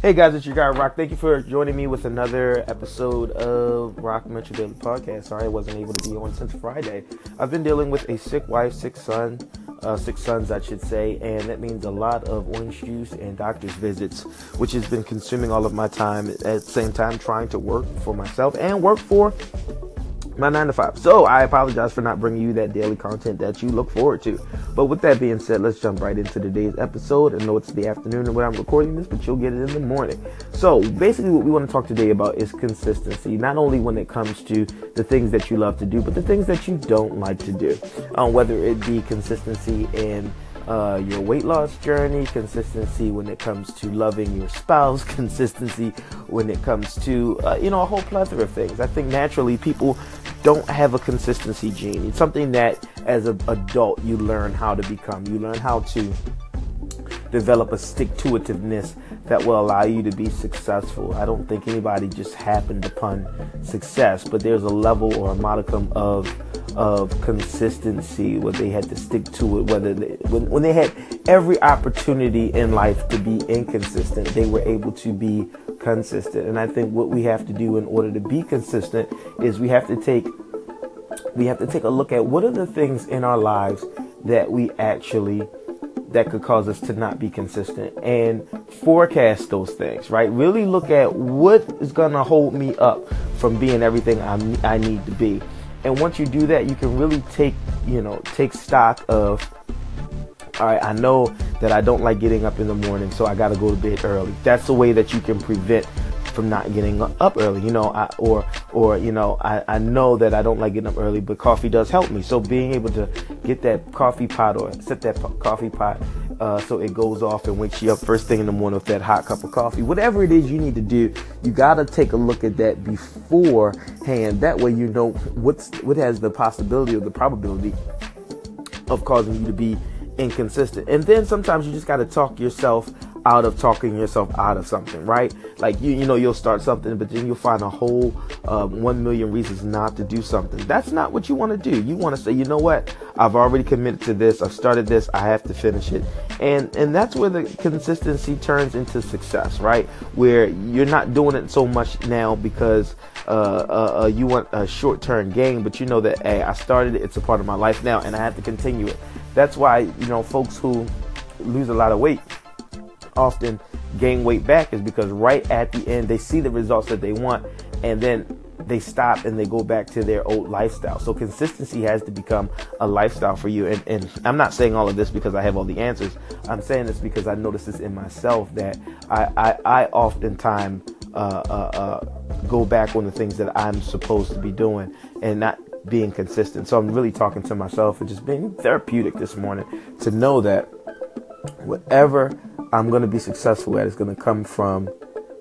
Hey guys, it's your guy Rock. Thank you for joining me with another episode of Rock Metro Daily Podcast. Sorry I wasn't able to be on since Friday. I've been dealing with a sick wife, sick son, uh, six sons, I should say, and that means a lot of orange juice and doctor's visits, which has been consuming all of my time at the same time trying to work for myself and work for my nine to five. So I apologize for not bringing you that daily content that you look forward to. But with that being said, let's jump right into today's episode. I know it's the afternoon when I'm recording this, but you'll get it in the morning. So basically, what we want to talk today about is consistency. Not only when it comes to the things that you love to do, but the things that you don't like to do. Um, whether it be consistency in uh, your weight loss journey, consistency when it comes to loving your spouse, consistency when it comes to, uh, you know, a whole plethora of things. I think naturally people don't have a consistency gene. It's something that as an adult you learn how to become. You learn how to develop a stick to itiveness that will allow you to be successful. I don't think anybody just happened upon success, but there's a level or a modicum of of consistency where they had to stick to it. Whether they, when when they had every opportunity in life to be inconsistent, they were able to be consistent. And I think what we have to do in order to be consistent is we have to take we have to take a look at what are the things in our lives that we actually that could cause us to not be consistent and forecast those things, right? Really look at what is going to hold me up from being everything I'm, I need to be. And once you do that, you can really take, you know, take stock of all right, I know that I don't like getting up in the morning, so I got to go to bed early. That's the way that you can prevent from not getting up early, you know, I, or or you know, I, I know that I don't like getting up early, but coffee does help me. So being able to get that coffee pot or set that coffee pot uh, so it goes off and wakes you up first thing in the morning with that hot cup of coffee. Whatever it is you need to do, you got to take a look at that beforehand. That way you know what's what has the possibility or the probability of causing you to be inconsistent. And then sometimes you just got to talk yourself out of talking yourself out of something, right? Like you, you know, you'll start something, but then you'll find a whole um, one million reasons not to do something. That's not what you want to do. You want to say, you know what? I've already committed to this. I've started this. I have to finish it, and and that's where the consistency turns into success, right? Where you're not doing it so much now because uh, uh, uh, you want a short-term gain, but you know that hey, I started it. It's a part of my life now, and I have to continue it. That's why you know folks who lose a lot of weight often gain weight back is because right at the end they see the results that they want and then they stop and they go back to their old lifestyle. So consistency has to become a lifestyle for you. And, and I'm not saying all of this because I have all the answers. I'm saying this because I notice this in myself that I, I, I oftentimes uh, uh, uh, go back on the things that I'm supposed to be doing and not being consistent. So I'm really talking to myself and just being therapeutic this morning to know that whatever I'm going to be successful at is going to come from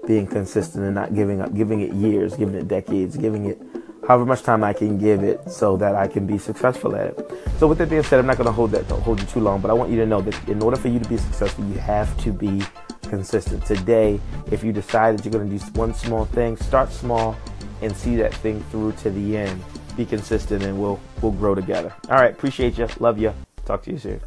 being consistent and not giving up, giving it years, giving it decades, giving it however much time I can give it so that I can be successful at it. So with that being said, I'm not going to hold that hold you too long, but I want you to know that in order for you to be successful, you have to be consistent. Today, if you decide that you're going to do one small thing, start small and see that thing through to the end. Be consistent and we'll we'll grow together. All right, appreciate you. Love you. Talk to you soon.